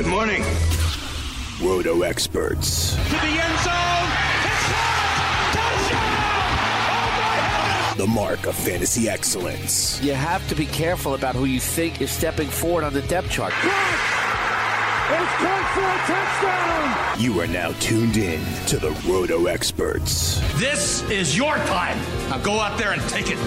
Good morning. Roto experts. To the end zone. Touchdown! The mark of fantasy excellence. You have to be careful about who you think is stepping forward on the depth chart. It's caught for a touchdown! You are now tuned in to the Roto experts. This is your time. Now go out there and take it.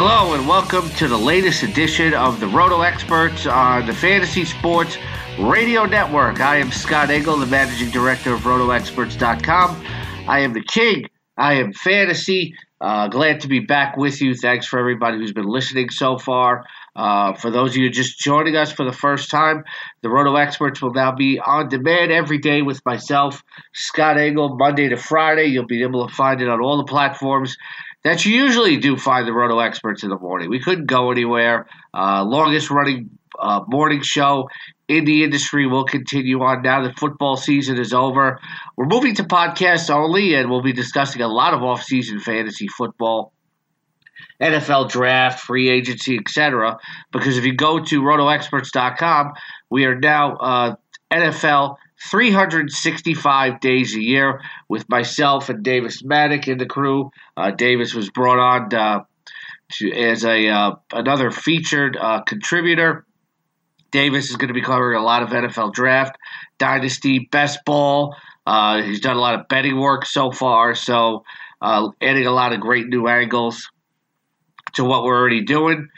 Hello and welcome to the latest edition of the Roto Experts on the Fantasy Sports Radio Network. I am Scott Engel, the managing director of RotoExperts.com. I am the king. I am fantasy. Uh, glad to be back with you. Thanks for everybody who's been listening so far. Uh, for those of you just joining us for the first time, the Roto Experts will now be on demand every day with myself, Scott Engel, Monday to Friday. You'll be able to find it on all the platforms that you usually do find the Roto Experts in the morning. We couldn't go anywhere. Uh, longest running uh, morning show in the industry will continue on now that football season is over. We're moving to podcasts only, and we'll be discussing a lot of off-season fantasy football. NFL draft, free agency, etc. Because if you go to rotoexperts.com, we are now uh, NFL 365 days a year with myself and Davis Maddock in the crew. Uh, Davis was brought on uh, to, as a uh, another featured uh, contributor. Davis is going to be covering a lot of NFL draft, dynasty, best ball. Uh, he's done a lot of betting work so far, so uh, adding a lot of great new angles to what we're already doing.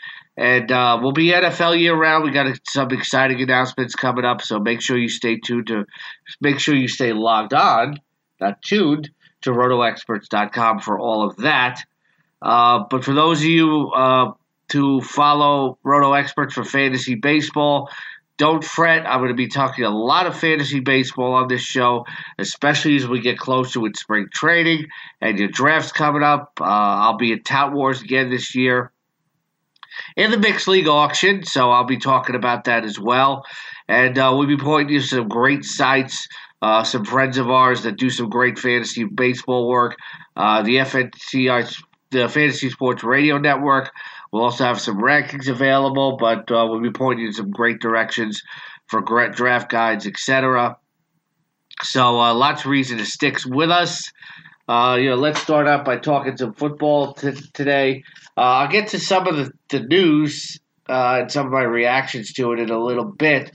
And uh, we'll be NFL year round. We got some exciting announcements coming up, so make sure you stay tuned to, make sure you stay logged on, not tuned, to rotoexperts.com for all of that. Uh, but for those of you uh, to follow Roto Experts for fantasy baseball, don't fret. I'm going to be talking a lot of fantasy baseball on this show, especially as we get closer with spring training and your drafts coming up. Uh, I'll be at Tout Wars again this year in the mixed league auction, so I'll be talking about that as well. And uh, we'll be pointing you some great sites, uh, some friends of ours that do some great fantasy baseball work. Uh, the FNCI, the Fantasy Sports Radio Network. We'll also have some rankings available, but uh, we'll be pointing you some great directions for draft guides, etc. So uh, lots of reason to stick with us. Uh, you know, let's start out by talking some football t- today. Uh, I'll get to some of the, the news uh, and some of my reactions to it in a little bit,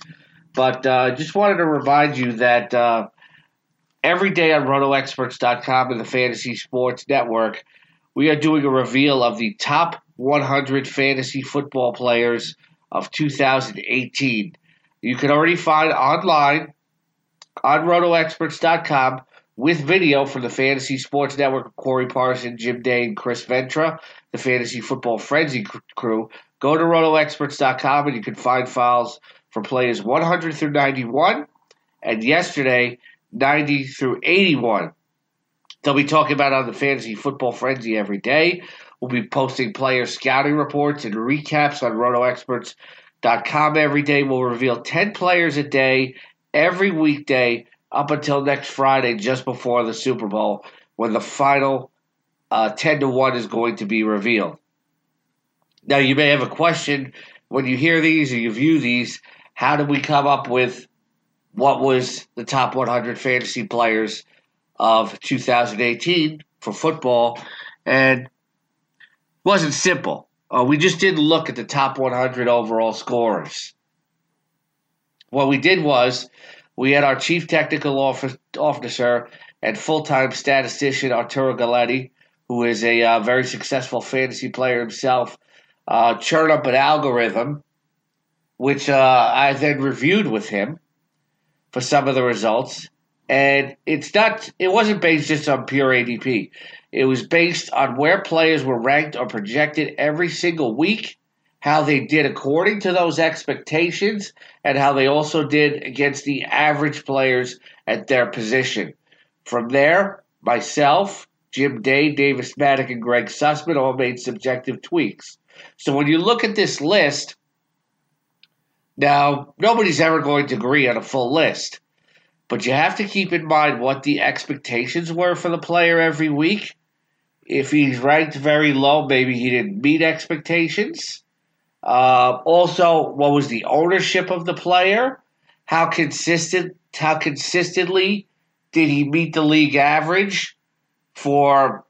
but uh, just wanted to remind you that uh, every day on RotoExperts.com and the Fantasy Sports Network, we are doing a reveal of the top 100 fantasy football players of 2018. You can already find online on RotoExperts.com with video from the Fantasy Sports Network Corey Parson, Jim Day, and Chris Ventra, the Fantasy Football Frenzy crew. Go to rotoexperts.com and you can find files for players 100 through 91 and yesterday 90 through 81. They'll be talking about on the Fantasy Football Frenzy every day. We'll be posting player scouting reports and recaps on rotoexperts.com every day. We'll reveal 10 players a day every weekday up until next Friday, just before the Super Bowl, when the final uh, 10 to 1 is going to be revealed. Now, you may have a question when you hear these or you view these how did we come up with what was the top 100 fantasy players of 2018 for football? And it wasn't simple. Uh, we just didn't look at the top 100 overall scorers. What we did was we had our chief technical officer and full time statistician Arturo Galletti, who is a uh, very successful fantasy player himself, uh, churn up an algorithm, which uh, I then reviewed with him for some of the results. And it's not it wasn't based just on pure ADP. It was based on where players were ranked or projected every single week, how they did according to those expectations, and how they also did against the average players at their position. From there, myself, Jim Day, Davis Maddock, and Greg Sussman all made subjective tweaks. So when you look at this list, now nobody's ever going to agree on a full list. But you have to keep in mind what the expectations were for the player every week. If he's ranked very low, maybe he didn't meet expectations. Uh, also, what was the ownership of the player? How consistent? How consistently did he meet the league average for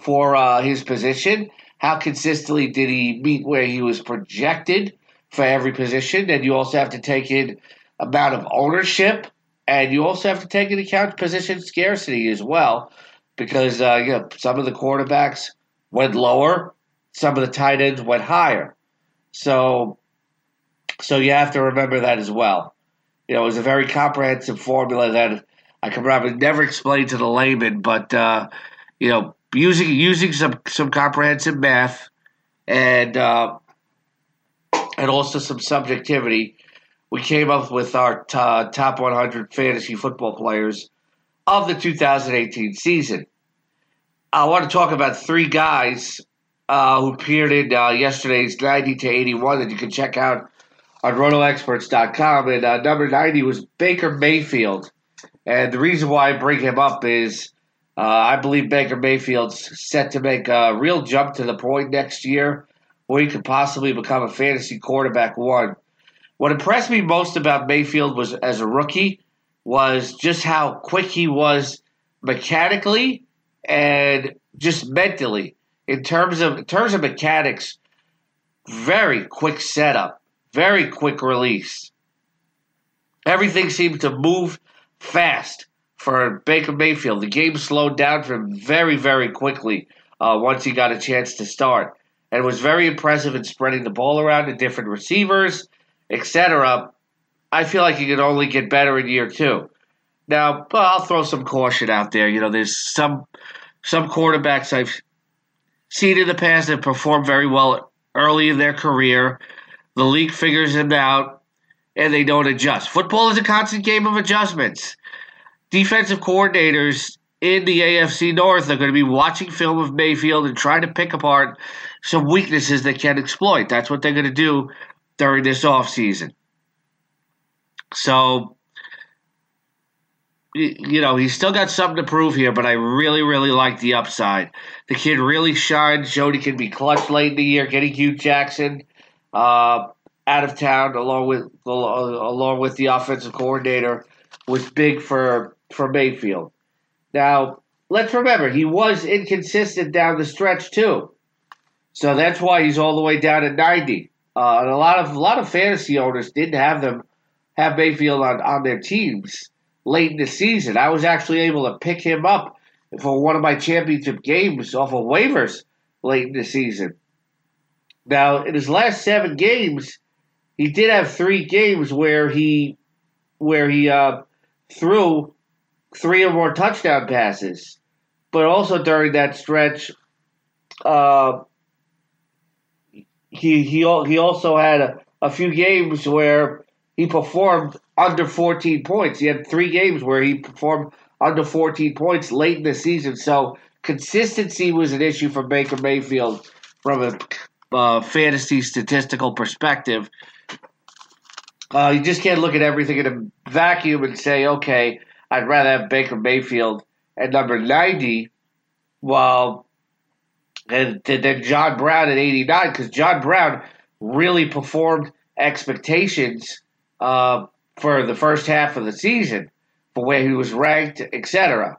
for uh, his position? How consistently did he meet where he was projected for every position? And you also have to take in amount of ownership and you also have to take into account position scarcity as well, because uh, you know some of the quarterbacks went lower, some of the tight ends went higher. So, so you have to remember that as well. You know, it was a very comprehensive formula that I can probably never explain to the layman, but uh, you know, using using some some comprehensive math and uh, and also some subjectivity we came up with our t- top 100 fantasy football players of the 2018 season. I want to talk about three guys uh, who appeared in uh, yesterday's 90 to 81 that you can check out on rotoexperts.com. And uh, number 90 was Baker Mayfield. And the reason why I bring him up is uh, I believe Baker Mayfield's set to make a real jump to the point next year where he could possibly become a fantasy quarterback one what impressed me most about Mayfield was as a rookie was just how quick he was mechanically and just mentally in terms of in terms of mechanics. Very quick setup, very quick release. Everything seemed to move fast for Baker Mayfield. The game slowed down for him very, very quickly uh, once he got a chance to start, and was very impressive in spreading the ball around to different receivers etc., I feel like he could only get better in year two. Now, I'll throw some caution out there. You know, there's some some quarterbacks I've seen in the past that perform very well early in their career. The league figures them out, and they don't adjust. Football is a constant game of adjustments. Defensive coordinators in the AFC North are going to be watching film of Mayfield and trying to pick apart some weaknesses they can exploit. That's what they're going to do during this offseason. So, you know, he's still got something to prove here, but I really, really like the upside. The kid really shined, showed he can be clutch late in the year, getting Hue Jackson uh, out of town along with along with the offensive coordinator was big for for Mayfield. Now, let's remember he was inconsistent down the stretch too. So that's why he's all the way down at 90. Uh, and a lot of a lot of fantasy owners didn't have them have Mayfield on, on their teams late in the season. I was actually able to pick him up for one of my championship games off of waivers late in the season. Now, in his last seven games, he did have three games where he where he uh, threw three or more touchdown passes, but also during that stretch, uh, he he he also had a, a few games where he performed under 14 points. He had three games where he performed under 14 points late in the season. So consistency was an issue for Baker Mayfield from a uh, fantasy statistical perspective. Uh, you just can't look at everything in a vacuum and say, okay, I'd rather have Baker Mayfield at number 90 while and then John Brown at 89 because John Brown really performed expectations uh, for the first half of the season for where he was ranked, etc.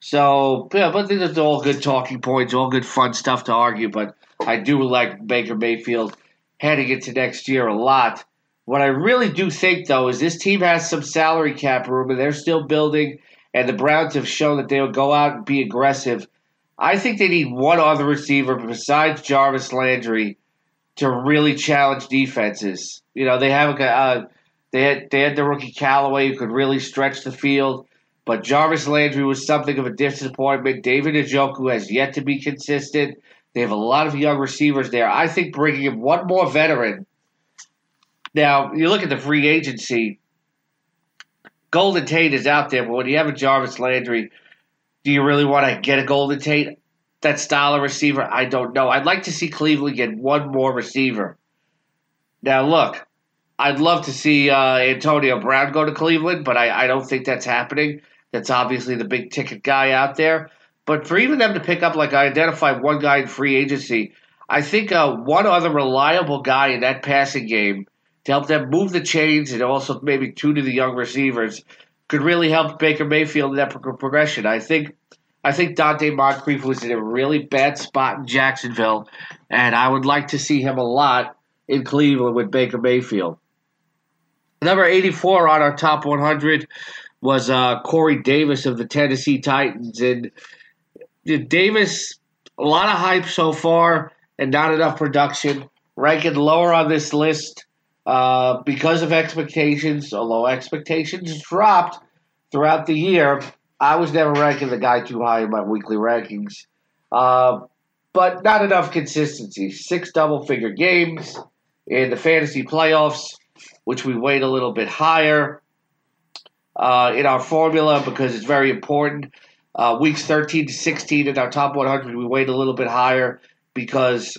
So, yeah, but these are all good talking points, all good fun stuff to argue. But I do like Baker Mayfield heading into next year a lot. What I really do think, though, is this team has some salary cap room and they're still building, and the Browns have shown that they'll go out and be aggressive I think they need one other receiver besides Jarvis Landry to really challenge defenses. You know, they have a, uh, They had, they had the rookie Callaway who could really stretch the field. But Jarvis Landry was something of a disappointment. David Njoku has yet to be consistent. They have a lot of young receivers there. I think bringing in one more veteran. Now, you look at the free agency, Golden Tate is out there, but when you have a Jarvis Landry, do you really want to get a Golden Tate? That style of receiver, I don't know. I'd like to see Cleveland get one more receiver. Now, look, I'd love to see uh, Antonio Brown go to Cleveland, but I, I don't think that's happening. That's obviously the big ticket guy out there. But for even them to pick up, like I identified one guy in free agency, I think uh, one other reliable guy in that passing game to help them move the chains and also maybe two to the young receivers could really help Baker Mayfield in that progression. I think I think Donte Moncrief was in a really bad spot in Jacksonville, and I would like to see him a lot in Cleveland with Baker Mayfield. Number 84 on our top 100 was uh, Corey Davis of the Tennessee Titans. And Davis, a lot of hype so far and not enough production. Ranking lower on this list uh, because of expectations, although expectations dropped throughout the year. I was never ranking the guy too high in my weekly rankings. Uh, but not enough consistency. Six double figure games in the fantasy playoffs, which we weight a little bit higher uh, in our formula because it's very important. Uh, weeks 13 to 16 in our top 100, we weight a little bit higher because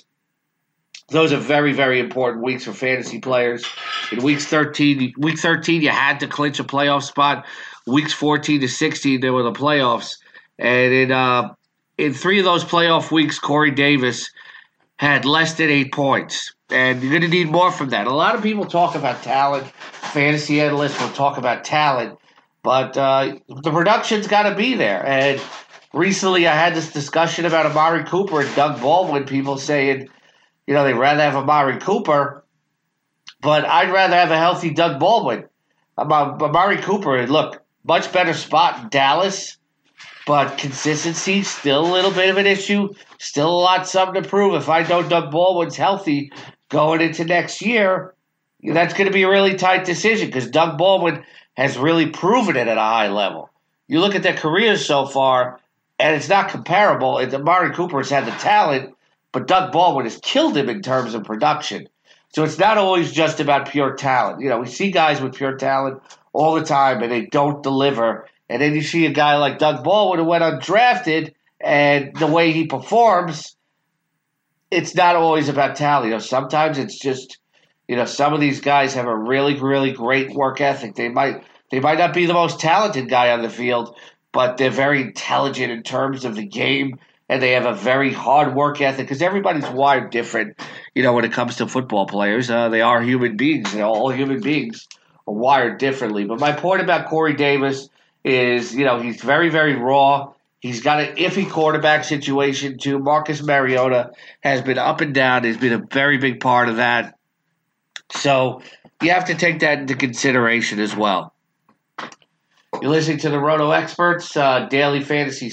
those are very, very important weeks for fantasy players. In weeks 13, week 13, you had to clinch a playoff spot. Weeks 14 to 16, there were the playoffs. And in, uh, in three of those playoff weeks, Corey Davis had less than eight points. And you're going to need more from that. A lot of people talk about talent. Fantasy analysts will talk about talent. But uh, the production's got to be there. And recently I had this discussion about Amari Cooper and Doug Baldwin, people saying, you know, they'd rather have Amari Cooper, but I'd rather have a healthy Doug Baldwin. Amari Cooper, look, much better spot in Dallas, but consistency still a little bit of an issue. Still a lot something to prove. If I know Doug Baldwin's healthy going into next year, that's going to be a really tight decision because Doug Baldwin has really proven it at a high level. You look at their careers so far, and it's not comparable. And Amari Cooper has had the talent, but Doug Baldwin has killed him in terms of production. So it's not always just about pure talent. You know, we see guys with pure talent all the time, and they don't deliver. And then you see a guy like Doug Baldwin who went undrafted, and the way he performs, it's not always about talent. You know, sometimes it's just you know, some of these guys have a really, really great work ethic. They might they might not be the most talented guy on the field, but they're very intelligent in terms of the game, and they have a very hard work ethic. Because everybody's wired different, you know, when it comes to football players. Uh, they are human beings. You know, all human beings are wired differently. But my point about Corey Davis is, you know, he's very, very raw. He's got an iffy quarterback situation too. Marcus Mariota has been up and down. He's been a very big part of that. So you have to take that into consideration as well. You're listening to the Roto Experts uh, Daily Fantasy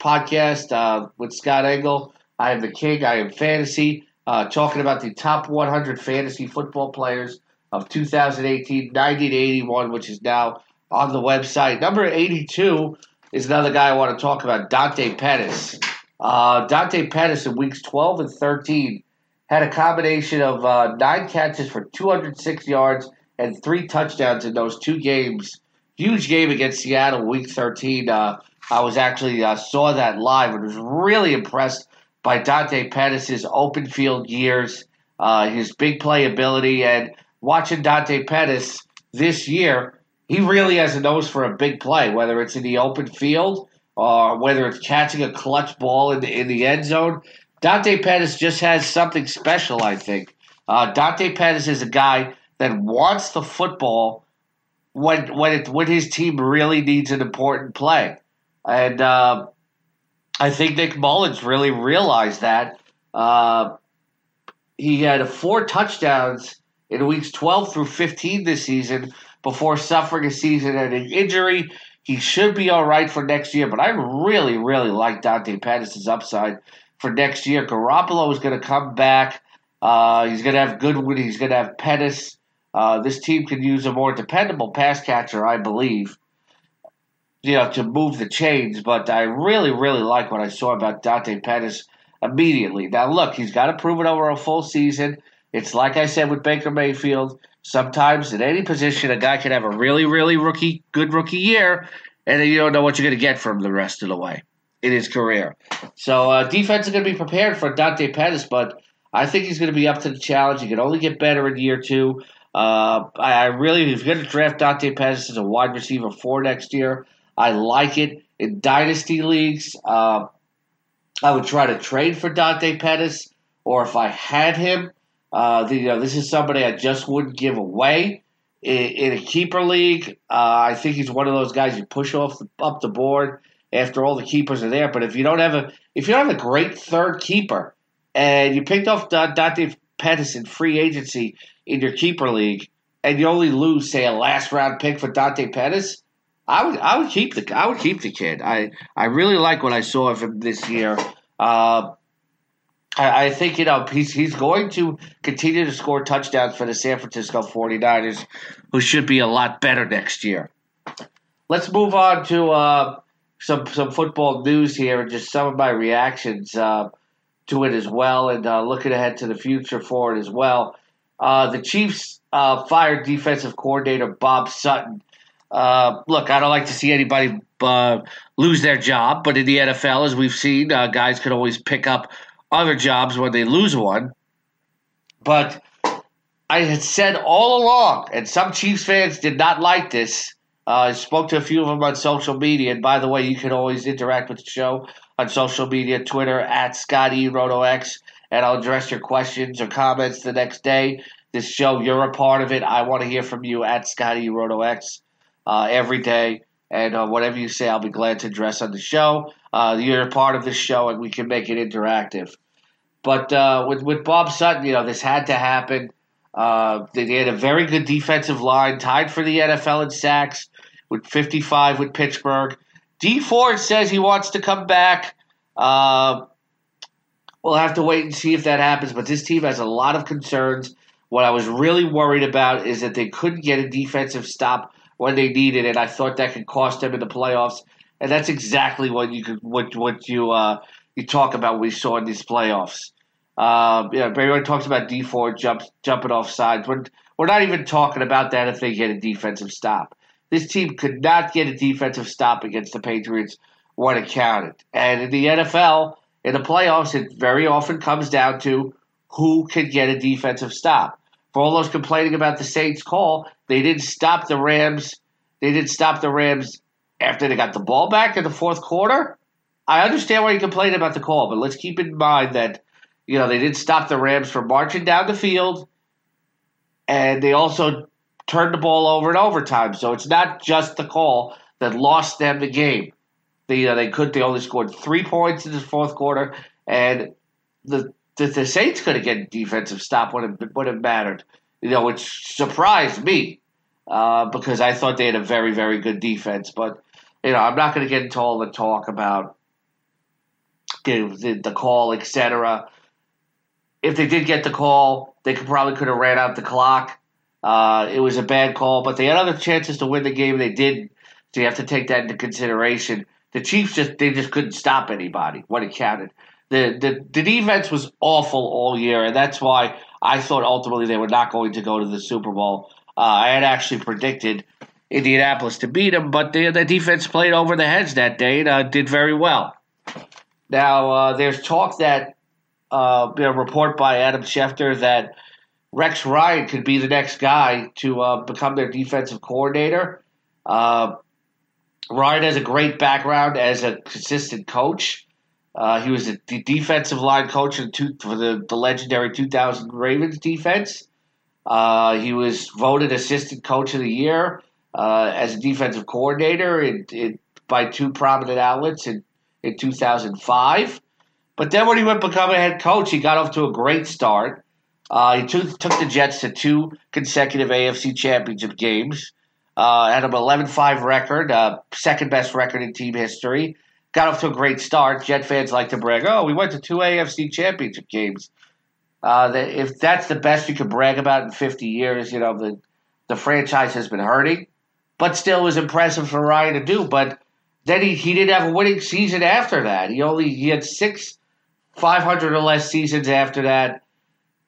Podcast uh, with Scott Engel. I am the king. I am fantasy. Uh, talking about the top 100 fantasy football players of 2018, 1981, which is now on the website. Number 82 is another guy I want to talk about, Dante Pettis. Uh, Dante Pettis in weeks 12 and 13 had a combination of uh, nine catches for 206 yards and three touchdowns in those two games. Huge game against Seattle, Week 13. Uh, I was actually uh, saw that live and was really impressed by Dante Pettis' open field years, uh, his big play ability, and watching Dante Pettis this year. He really has a nose for a big play, whether it's in the open field or whether it's catching a clutch ball in the, in the end zone. Dante Pettis just has something special, I think. Uh, Dante Pettis is a guy that wants the football when when it, when his team really needs an important play, and uh, I think Nick Mullens really realized that. Uh, he had four touchdowns in weeks 12 through 15 this season before suffering a season-ending injury. He should be all right for next year, but I really, really like Dante Pettis' upside for next year. Garoppolo is going to come back. Uh, he's going to have Goodwin. He's going to have Pettis. Uh, this team can use a more dependable pass catcher, I believe, you know, to move the chains. But I really, really like what I saw about Dante Pettis immediately. Now, look, he's got to prove it over a full season. It's like I said with Baker Mayfield. Sometimes at any position, a guy can have a really, really rookie, good rookie year, and then you don't know what you're going to get from the rest of the way in his career. So uh, defense is going to be prepared for Dante Pettis, but I think he's going to be up to the challenge. He can only get better in year two. Uh, I, I, really, if you're going to draft Dante Pettis as a wide receiver for next year, I like it. In dynasty leagues, uh, I would try to trade for Dante Pettis, or if I had him, uh, you know, this is somebody I just wouldn't give away. In, in a keeper league, uh, I think he's one of those guys you push off the, up the board after all the keepers are there. But if you don't have a if you don't have a great third keeper, and you picked off Dante Pettis in free agency in your keeper league, and you only lose say a last round pick for Dante Pettis, I would I would keep the I would keep the kid. I I really like what I saw of him this year. Uh, I, I, think you know he's he's going to continue to score touchdowns for the San Francisco 49ers, who should be a lot better next year. Let's move on to uh, some some football news here and just some of my reactions uh, to it as well, and uh, looking ahead to the future for it as well. Uh, the Chiefs uh, fired defensive coordinator Bob Sutton uh, look, I don't like to see anybody uh, lose their job, but in the NFL, as we've seen, guys can always pick up other jobs when they lose one. But I had said all along, and some Chiefs fans did not like this. Uh, I spoke to a few of them on social media, and by the way, you can always interact with the show on social media, Twitter at Scotty RotoX, and I'll address your questions or comments the next day. This show, you're a part of it. I want to hear from you at Scotty RotoX uh, every day. And uh, whatever you say, I'll be glad to address on the show. Uh, you're a part of this show, and we can make it interactive. But uh, with with Bob Sutton, you know, this had to happen. Uh, they, had a very good defensive line, tied for the NFL in sacks with 55 with Pittsburgh. Dee Ford says he wants to come back. Uh, we'll have to wait and see if that happens. But this team has a lot of concerns. What I was really worried about is that they couldn't get a defensive stop when they needed it. And I thought that could cost them in the playoffs, and that's exactly what you could what what you uh, you talk about. We saw in these playoffs. Uh, yeah, everyone talks about Dee Ford jumps jumping off sides. We're we're not even talking about that if they get a defensive stop. This team could not get a defensive stop against the Patriots when it counted. And in the NFL, in the playoffs, it very often comes down to who can get a defensive stop for all those complaining about the Saints call, they didn't stop the Rams. They didn't stop the Rams after they got the ball back in the fourth quarter. I understand why you complain about the call, but let's keep in mind that you know they didn't stop the Rams from marching down the field, and they also turned the ball over in overtime. So it's not just the call that lost them the game. They you know, they could they only scored three points in the fourth quarter, and the the, the Saints could have get defensive stop would have would have mattered. You know, which surprised me uh, because I thought they had a very very good defense. But you know, I'm not going to get into all the talk about the, the, the call, etc. If they did get the call, they could probably could have ran out the clock. Uh, it was a bad call, but they had other chances to win the game. They did, so you have to take that into consideration. The Chiefs just they just couldn't stop anybody when it counted the, the the defense was awful all year, and that's why I thought ultimately they were not going to go to the Super Bowl. Uh, I had actually predicted Indianapolis to beat them, but the, the defense played over the heads that day and uh, did very well. Now, uh, there's talk that uh, a report by Adam Schefter that Rex Ryan could be the next guy to uh, become their defensive coordinator. Uh, Ryan has a great background as a consistent coach. Uh, he was the defensive line coach two, for the, the legendary 2000 Ravens defense. Uh, he was voted assistant coach of the year uh, as a defensive coordinator in, in, by two prominent outlets in, in 2005. But then when he went become a head coach, he got off to a great start. Uh, he took, took the Jets to two consecutive AFC championship games. Uh, had an 11 5 record, uh, second best record in team history got off to a great start. Jet fans like to brag, oh, we went to two AFC championship games. Uh, that if that's the best you can brag about in 50 years, you know the the franchise has been hurting, but still was impressive for Ryan to do. But then he, he didn't have a winning season after that. He only he had six 500 or less seasons after that.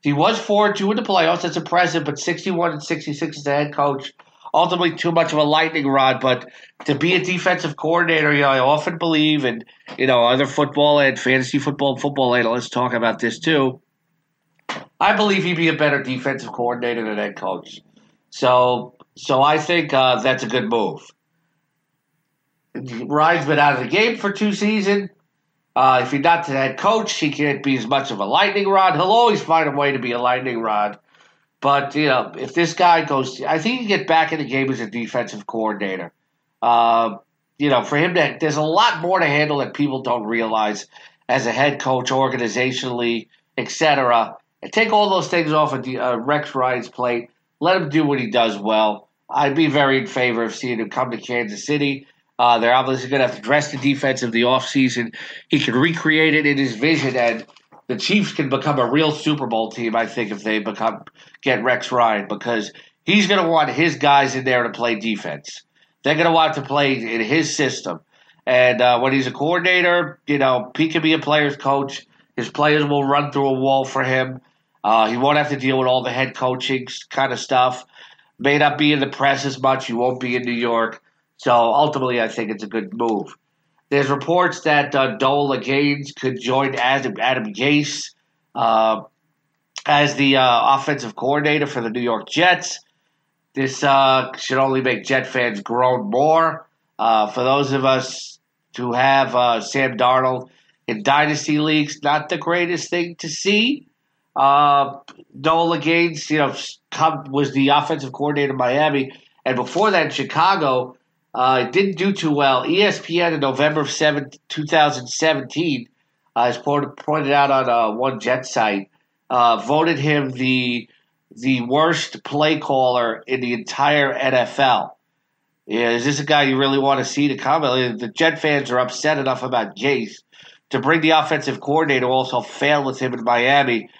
He was 4 2 in the playoffs. That's impressive, but 61 and 66 as a head coach. Ultimately, too much of a lightning rod. But to be a defensive coordinator, you know, I often believe, and, you know, other football and fantasy football and football analysts talk about this too. I believe he'd be a better defensive coordinator than head coach. So, so I think uh, that's a good move. Ryan's been out of the game for two seasons. Uh, if he's not the head coach, he can't be as much of a lightning rod. He'll always find a way to be a lightning rod. But you know, if this guy goes, I think he can get back in the game as a defensive coordinator. Uh, you know, for him to, there's a lot more to handle that people don't realize as a head coach, organizationally, etc. And take all those things off of the, uh, Rex Ryan's plate. Let him do what he does well. I'd be very in favor of seeing him come to Kansas City uh, they're obviously going to have to dress the defense of the offseason. He can recreate it in his vision, and the Chiefs can become a real Super Bowl team, I think, if they become get Rex Ryan, because he's going to want his guys in there to play defense. They're going to want to play in his system. And uh, when he's a coordinator, you know, he can be a player's coach. His players will run through a wall for him. Uh, he won't have to deal with all the head coaching kind of stuff. May not be in the press as much. He won't be in New York. So ultimately, I think it's a good move. There's reports that uh, Dowell Loggains could join Adam, Adam Gase uh, as the uh, offensive coordinator for the New York Jets. This uh, should only make Jet fans groan more. Uh, for those of us who have uh, Sam Darnold in dynasty leagues, not the greatest thing to see. Uh, Dowell Loggains, you know, was the offensive coordinator in Miami, and before that Chicago, uh, didn't do too well. ESPN in November of 7, 2017, uh, as pointed out on uh, one Jet site, uh, voted him the the worst play caller in the entire NFL. Yeah, is this a guy you really want to see to come? The Jet fans are upset enough about Gase to bring the offensive coordinator also fail with him in Miami,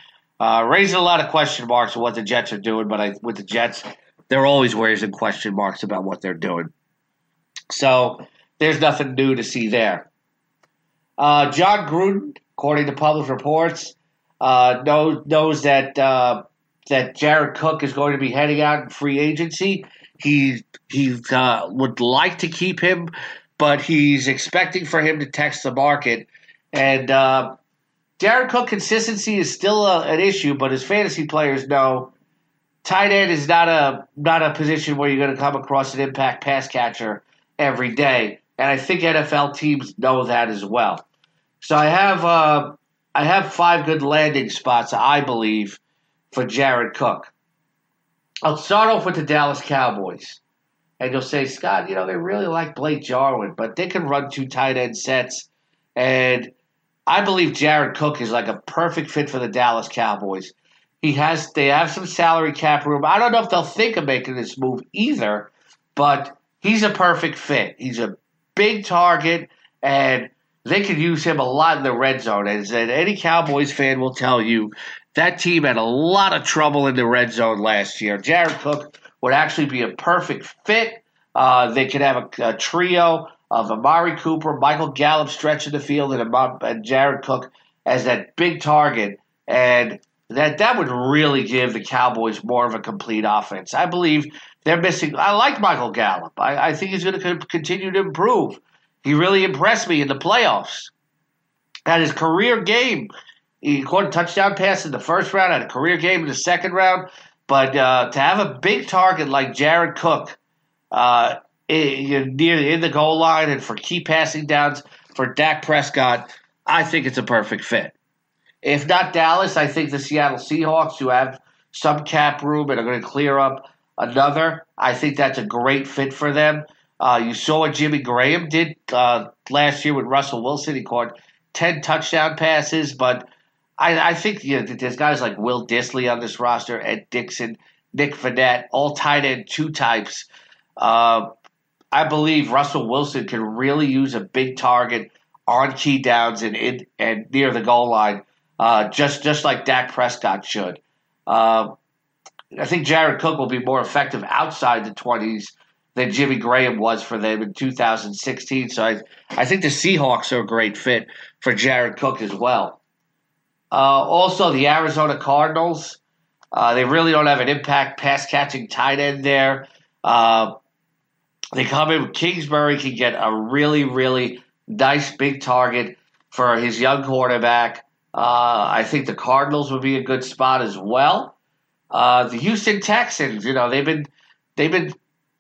uh, raising a lot of question marks on what the Jets are doing. But I, with the Jets, they're always raising question marks about what they're doing. So there's nothing new to see there. Uh, Jon Gruden, according to published reports, uh, knows knows that uh, that Jared Cook is going to be heading out in free agency. He he uh, would like to keep him, but he's expecting for him to text the market. And uh, Jared Cook consistency is still a, an issue, but his fantasy players know tight end is not a not a position where you're going to come across an impact pass catcher every day, and I think NFL teams know that as well. So I have uh, I have five good landing spots, I believe, for Jared Cook. I'll start off with the Dallas Cowboys. And you'll say, Scott, you know, they really like Blake Jarwin, but they can run two tight end sets. And I believe Jared Cook is like a perfect fit for the Dallas Cowboys. He has they have some salary cap room. I don't know if they'll think of making this move either, but he's a perfect fit. He's a big target, and they could use him a lot in the red zone. As any Cowboys fan will tell you, that team had a lot of trouble in the red zone last year. Jared Cook would actually be a perfect fit. Uh, they could have a, a, trio of Amari Cooper, Michael Gallup stretching the field, and, and Jared Cook as that big target. And that that would really give the Cowboys more of a complete offense. I believe they're missing. I like Michael Gallup. I, I think he's going to continue to improve. He really impressed me in the playoffs. Had his career game. He caught a touchdown pass in the first round. Had a career game in the second round. But uh, to have a big target like Jared Cook uh, in, in the goal line and for key passing downs for Dak Prescott, I think it's a perfect fit. If not Dallas, I think the Seattle Seahawks, who have some cap room and are going to clear up another. I think that's a great fit for them. Uh, you saw what Jimmy Graham did uh, last year with Russell Wilson. He caught 10 touchdown passes, but I, I think you know, there's guys like Will Dissly on this roster, Ed Dickson, Nick Vannett, all tight end two types. Uh, I believe Russell Wilson can really use a big target on key downs and, in, and near the goal line uh, just just like Dak Prescott should. Uh, I think Jared Cook will be more effective outside the 20s than Jimmy Graham was for them in 2016. So I, I think the Seahawks are a great fit for Jared Cook as well. Uh, also, the Arizona Cardinals, uh, they really don't have an impact pass catching tight end there. Uh, they come in Kingsbury, can get a really, really nice big target for his young quarterback. Uh, I think the Cardinals would be a good spot as well. Uh, the Houston Texans, you know, they've been they've been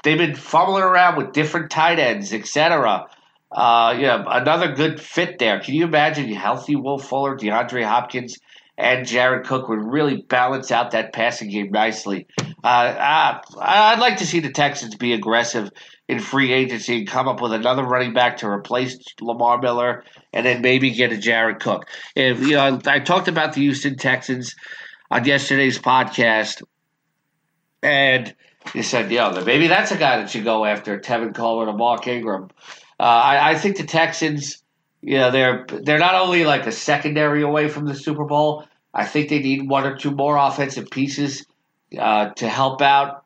they've been fumbling around with different tight ends, etc. Uh, yeah, another good fit there. Can you imagine healthy Will Fuller, DeAndre Hopkins, and Jared Cook would really balance out that passing game nicely. Uh, uh, I'd like to see the Texans be aggressive in free agency and come up with another running back to replace Lamar Miller, and then maybe get a Jared Cook. If you know, I talked about the Houston Texans on yesterday's podcast, and you said, "Yeah, maybe that's a guy that you go after, Tevin Coleman or Mark Ingram." Uh, I, I, think the Texans, you know, they're they're not only like a secondary away from the Super Bowl. I think they need one or two more offensive pieces uh, to help out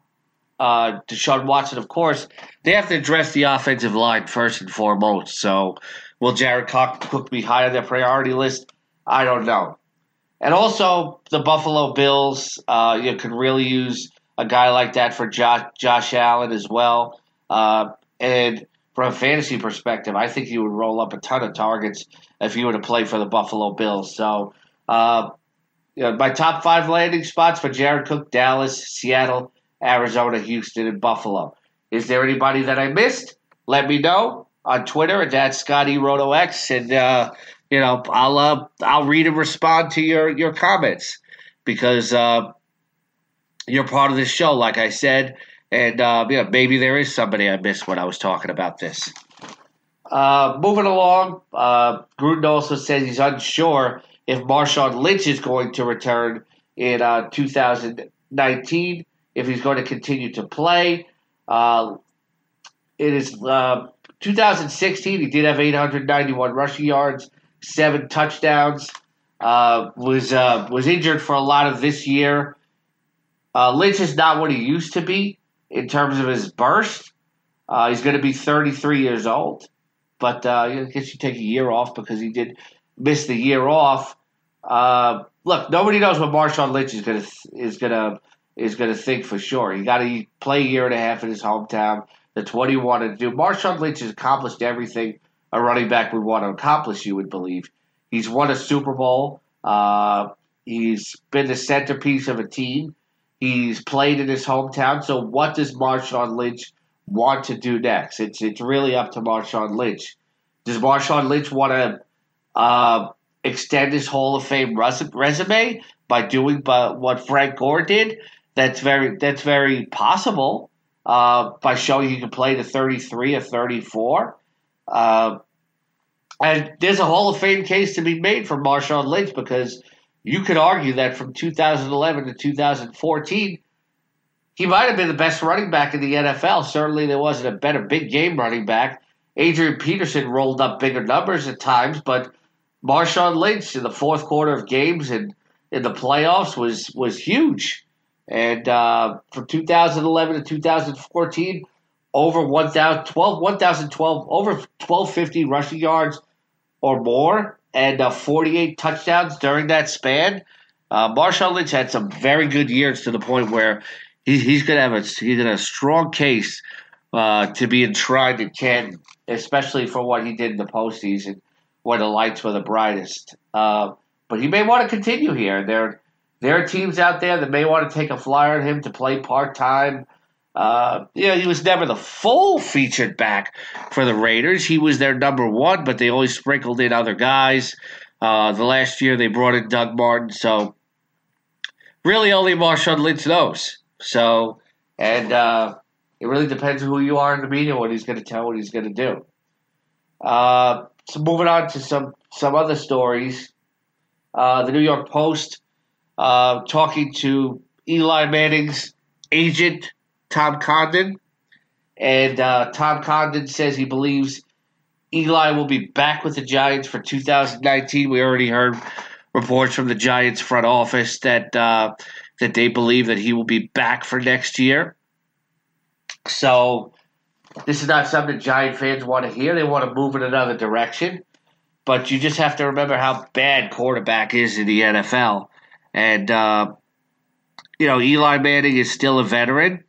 uh, Deshaun Watson. Of course, they have to address the offensive line first and foremost. So, will Jared Cook be high on their priority list? I don't know. And also, the Buffalo Bills, uh, you could really use a guy like that for Josh, Josh Allen as well. Uh, and from a fantasy perspective, I think you would roll up a ton of targets if you were to play for the Buffalo Bills. So, uh, you know, my top five landing spots for Jared Cook: Dallas, Seattle, Arizona, Houston, and Buffalo. Is there anybody that I missed? Let me know on Twitter at that Scotty RotoX, and uh, you know I'll uh, I'll read and respond to your your comments because uh, you're part of this show, like I said, and uh, yeah, maybe there is somebody I missed when I was talking about this. Uh, moving along, uh, Gruden also says he's unsure if Marshawn Lynch is going to return in uh, 2019, if he's going to continue to play. Uh, it is uh, 2016. He did have 891 rushing yards, seven touchdowns. Uh, was uh, was injured for a lot of this year. Uh, Lynch is not what he used to be in terms of his burst. Uh, he's going to be 33 years old, but I guess you take a year off because he did miss the year off. Look, nobody knows what Marshawn Lynch is going to is going to is going to think for sure. He got to play a year and a half in his hometown. That's what he wanted to do. Marshawn Lynch has accomplished everything a running back would want to accomplish. You would believe he's won a Super Bowl. Uh, he's been the centerpiece of a team. He's played in his hometown. So what does Marshawn Lynch want to do next? It's it's really up to Marshawn Lynch. Does Marshawn Lynch want to uh, extend his Hall of Fame resume by doing what Frank Gore did? That's very that's very possible. Uh, by showing he can play to 33 or 34. Uh, and there's a Hall of Fame case to be made for Marshawn Lynch because you could argue that from 2011 to 2014, he might have been the best running back in the NFL. Certainly, there wasn't a better big game running back. Adrian Peterson rolled up bigger numbers at times, but Marshawn Lynch in the fourth quarter of games and in the playoffs was was huge. And uh, from 2011 to 2014, over 1,012, 1,012, over 1,250 rushing yards or more and uh, 48 touchdowns during that span. Uh, Marshawn Lynch had some very good years to the point where he, he's going to have a he's got a strong case uh, to be enshrined in Canton, especially for what he did in the postseason when the lights were the brightest. Uh, but he may want to continue here. There, there are teams out there that may want to take a flyer on him to play part time. Uh, you know, he was never the full featured back for the Raiders. He was their number one, but they always sprinkled in other guys. Uh, the last year they brought in Doug Martin, so really only Marshawn Lynch knows. So, and uh, it really depends who you are in the media, what he's going to tell, what he's going to do. Uh, so moving on to some some other stories. Uh, the New York Post uh, talking to Eli Manning's agent Tom Condon, and uh, Tom Condon says he believes Eli will be back with the Giants for 2019. We already heard reports from the Giants front office that uh, that they believe that he will be back for next year. So this is not something Giant fans want to hear. They want to move in another direction. But you just have to remember how bad quarterback is in the NFL. And, uh, you know, Eli Manning is still a veteran.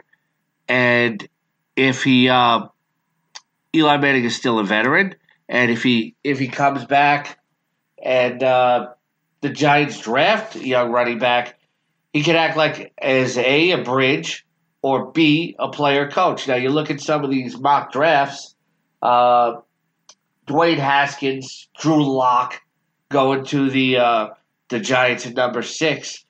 And if he, uh, Eli Manning is still a veteran. And if he if he comes back and uh, the Giants draft young running back, he can act like as a a bridge or B, a player coach. Now, you look at some of these mock drafts, uh, Dwayne Haskins, Drew Lock going to the uh, the Giants at number six.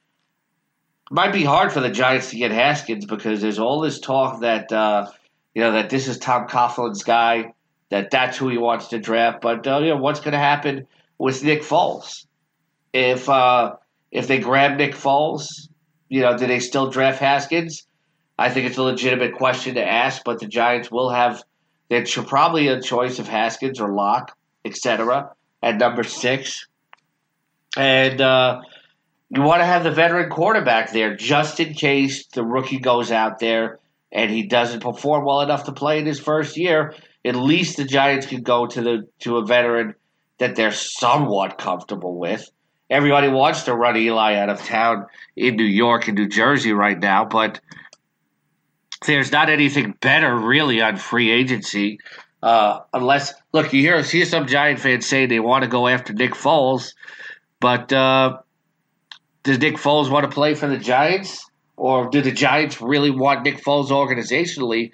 Might be hard for the Giants to get Haskins because there's all this talk that uh, you know that this is Tom Coughlin's guy, that that's who he wants to draft. But uh, you know what's going to happen with Nick Foles if uh, if they grab Nick Foles? You know, do they still draft Haskins? I think it's a legitimate question to ask, but the Giants will have they're probably a choice of Haskins or Lock, etc. At number six, and uh, you want to have the veteran quarterback there just in case the rookie goes out there and he doesn't perform well enough to play in his first year. At least the Giants can go to the to a veteran that they're somewhat comfortable with. Everybody wants to run Eli out of town in New York and New Jersey right now, but there's not anything better really on free agency. Uh, unless look, you hear see some Giant fans say they want to go after Nick Foles, but uh, does Nick Foles want to play for the Giants, or do the Giants really want Nick Foles organizationally?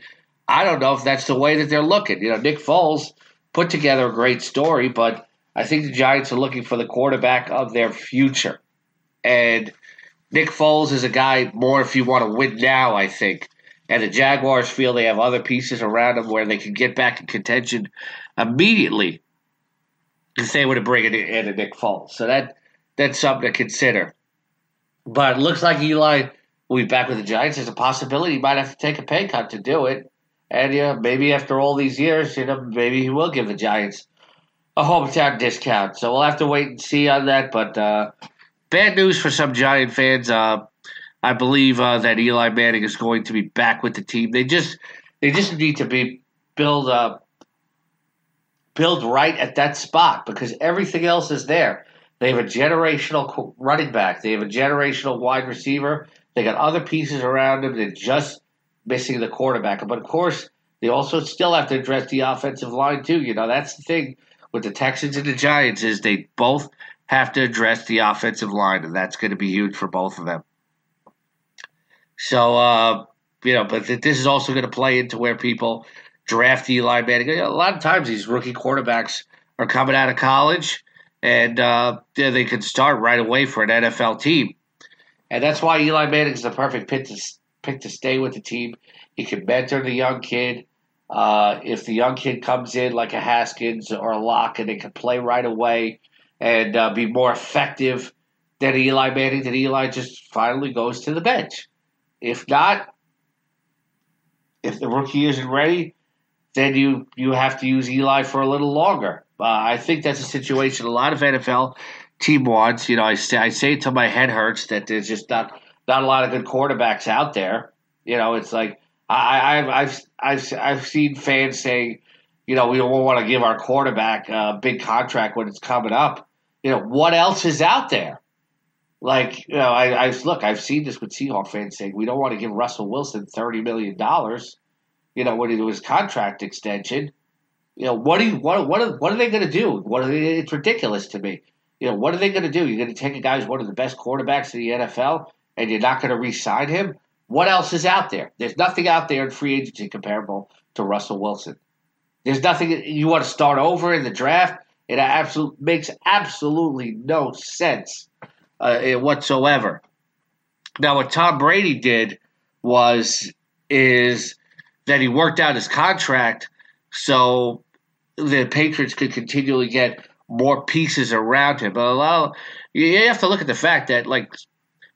I don't know if that's the way that they're looking. You know, Nick Foles put together a great story, but I think the Giants are looking for the quarterback of their future, and Nick Foles is a guy more if you want to win now. I think and the Jaguars feel they have other pieces around them where they can get back in contention immediately they were to bring in, in a Nick Foles. So that that's something to consider. But it looks like Eli will be back with the Giants. There's a possibility he might have to take a pay cut to do it. And yeah, maybe after all these years, you know, maybe he will give the Giants a hometown discount. So we'll have to wait and see on that. But uh, bad news for some Giant fans. Uh, I believe uh, that Eli Manning is going to be back with the team. They just they just need to be build up build right at that spot because everything else is there. They have a generational running back. They have a generational wide receiver. They got other pieces around them. They're just missing the quarterback. But of course, they also still have to address the offensive line too. You know, that's the thing with the Texans and the Giants is they both have to address the offensive line, and that's going to be huge for both of them. So, uh, you know, but this is also going to play into where people draft Eli Manning. A lot of times these rookie quarterbacks are coming out of college and uh, they can start right away for an NFL team. And that's why Eli Manning is the perfect pick to, pick to stay with the team. He can mentor the young kid. Uh, if the young kid comes in like a Haskins or a Lock and they can play right away and uh, be more effective than Eli Manning, then Eli just finally goes to the bench. If not, if the rookie isn't ready, then you you have to use Eli for a little longer. Uh, I think that's a situation a lot of NFL team wants. You know, I say I say till my head hurts that there's just not not a lot of good quarterbacks out there. You know, it's like I, I've I've I've I've seen fans saying, you know, we don't want to give our quarterback a big contract when it's coming up. You know, what else is out there? Like, you know, I, I look, I've seen this with Seahawk fans saying we don't want to give Russell Wilson thirty million dollars, you know, when he do his contract extension. You know, what do you what what are, what are they going to do? What are they, it's ridiculous to me. You know, what are they going to do? You're going to take a guy who's one of the best quarterbacks in the NFL, and you're not going to re-sign him. What else is out there? There's nothing out there in free agency comparable to Russell Wilson. There's nothing you want to start over in the draft. It absolutely makes absolutely no sense uh, whatsoever. Now, what Tom Brady did was is that he worked out his contract so the Patriots could continually get more pieces around him. But well, you have to look at the fact that like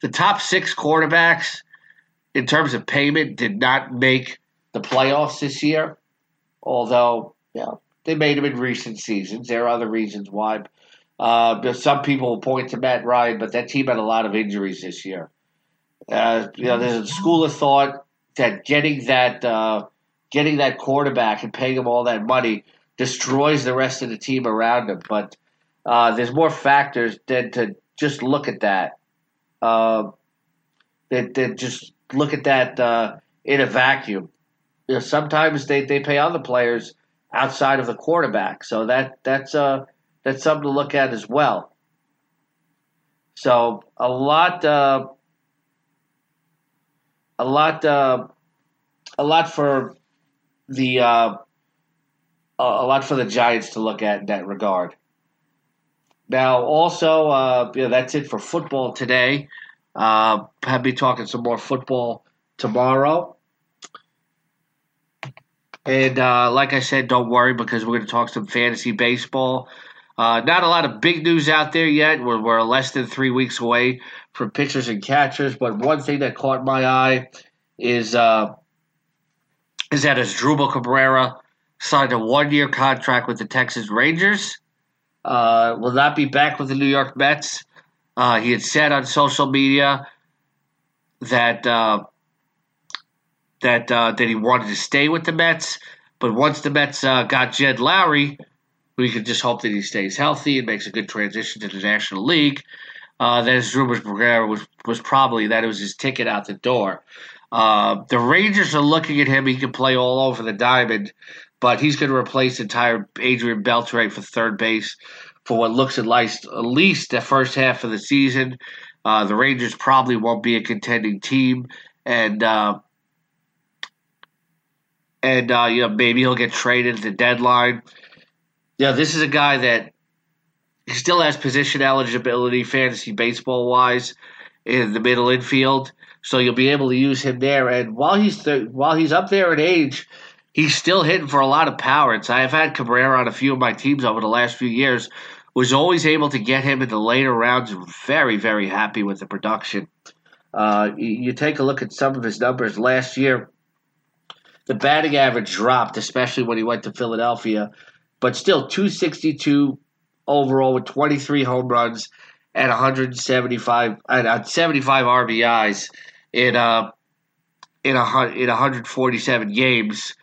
the top six quarterbacks in terms of payment did not make the playoffs this year. Although, yeah, they made them in recent seasons. There are other reasons why. Uh, some people will point to Matt Ryan, but that team had a lot of injuries this year. Uh, you know, there's a school of thought that getting that uh, getting that quarterback and paying him all that money destroys the rest of the team around him. But uh, there's more factors than to just look at that. Uh, that just look at that uh, in a vacuum. You know, sometimes they, they pay other players outside of the quarterback, so that that's uh that's something to look at as well. So a lot, uh, a lot, uh, a lot for the uh, a lot for the Giants to look at in that regard. Now, also, uh, that's it for football today. Uh, I'll be talking some more football tomorrow. And uh, like I said, don't worry because we're going to talk some fantasy baseball. Uh, not a lot of big news out there yet. We're, we're less than three weeks away from pitchers and catchers. But one thing that caught my eye is uh, is that Asdrubal Cabrera signed a one year contract with the Texas Rangers. Uh, will not be back with the New York Mets. Uh, he had said on social media that uh, that uh, that he wanted to stay with the Mets, but once the Mets uh, got Jed Lowrie, we can just hope that he stays healthy and makes a good transition to the National League. Uh, that his was was probably that it was his ticket out the door. Uh, the Rangers are looking at him. He can play all over the diamond, but he's going to replace entire Adrian Beltre for third base for what looks at least, at least the first half of the season. Uh, the Rangers probably won't be a contending team, and uh, and uh, you know maybe he'll get traded at the deadline. Yeah, this is a guy that still has position eligibility, fantasy baseball wise, in the middle infield. So you'll be able to use him there. And while he's th- while he's up there in age, he's still hitting for a lot of power. So I've had Cabrera on a few of my teams over the last few years. Was always able to get him in the later rounds. Very, very happy with the production. Uh, you take a look at some of his numbers last year. The batting average dropped, especially when he went to Philadelphia, but still 262 overall with 23 home runs and 175 and 75 RBIs in uh in a in 147 games.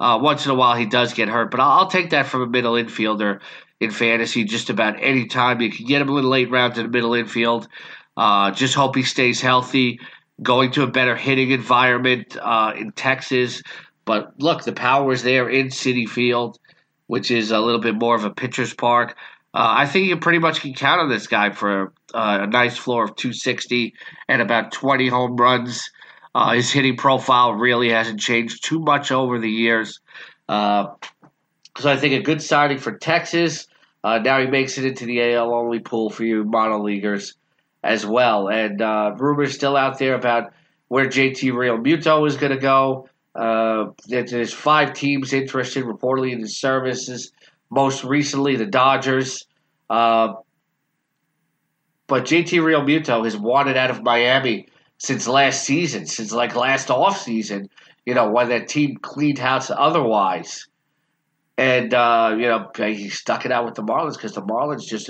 Uh, once in a while, he does get hurt, but I'll, I'll, take that from a middle infielder in fantasy just about any time. You can get him in late rounds in the middle infield. Uh, just hope he stays healthy. Going to a better hitting environment uh, in Texas. But look, the power is there in Citi Field, which is a little bit more of a pitcher's park. Uh, I think you pretty much can count on this guy for uh, a nice floor of 260 and about 20 home runs. Uh, his hitting profile really hasn't changed too much over the years. Uh, so I think a good signing for Texas. Uh, now he makes it into the AL only pool for you mono leaguers as well. And uh, rumors still out there about where JT Real Realmuto is going to go. There's five teams interested reportedly in his services. Most recently, the Dodgers. Uh, but JT Realmuto has wanted out of Miami since last season, since like last offseason. You know when that team cleaned house otherwise, and uh, you know he stuck it out with the Marlins because the Marlins just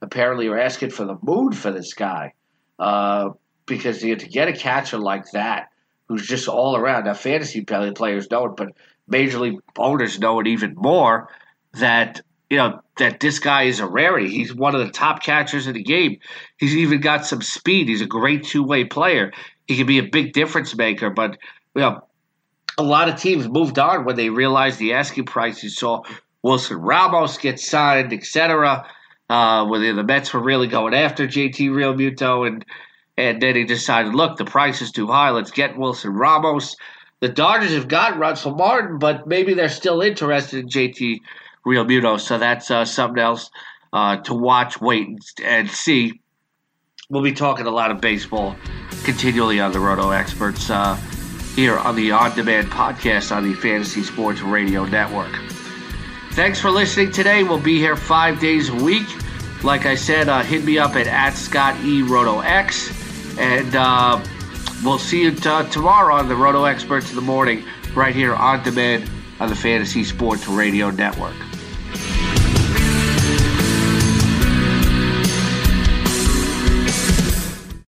apparently are asking for the moon for this guy uh, because you know, to get a catcher like that who's just all around. Now, fantasy players know it, but major league owners know it even more. That you know that this guy is a rarity. He's one of the top catchers in the game. He's even got some speed. He's a great two way player. He can be a big difference maker. But you know, a lot of teams moved on when they realized the asking price. You saw Wilson Ramos get signed, etc. Uh, where the Mets were really going after JT Realmuto and and then he decided, look, the price is too high. Let's get Wilson Ramos. The Dodgers have got Russell Martin, but maybe they're still interested in JT Realmuto. So that's uh, something else uh, to watch, wait, and see. We'll be talking a lot of baseball continually on the Roto Experts uh, here on the On Demand podcast on the Fantasy Sports Radio Network. Thanks for listening today. We'll be here five days a week. Like I said, uh, hit me up at, at Scott E Roto X. And uh, we'll see you t- tomorrow on the Roto Experts in the Morning, right here on demand on the Fantasy Sports Radio Network.